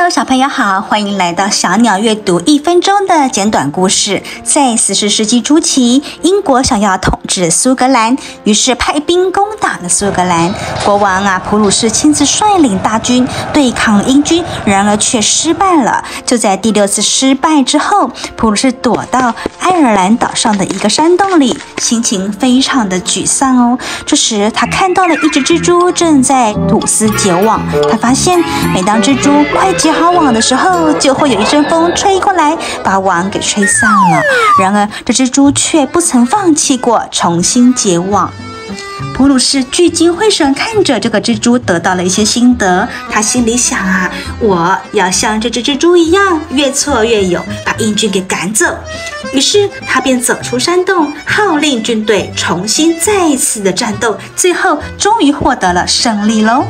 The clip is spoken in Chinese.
Hello，小朋友好，欢迎来到小鸟阅读一分钟的简短故事。在十四世纪初期，英国想要统治苏格兰，于是派兵攻打了苏格兰。国王啊，普鲁士亲自率领大军对抗英军，然而却失败了。就在第六次失败之后，普鲁士躲到爱尔兰岛上的一个山洞里，心情非常的沮丧哦。这时，他看到了一只蜘蛛正在吐丝结网。他发现，每当蜘蛛快结好网的时候，就会有一阵风吹过来，把网给吹散了。然而，这蜘蛛却不曾放弃过，重新结网。普鲁士聚精会神看着这个蜘蛛，得到了一些心得。他心里想啊，我要像这只蜘蛛一样，越挫越勇，把英军给赶走。于是，他便走出山洞，号令军队重新再一次的战斗，最后终于获得了胜利喽。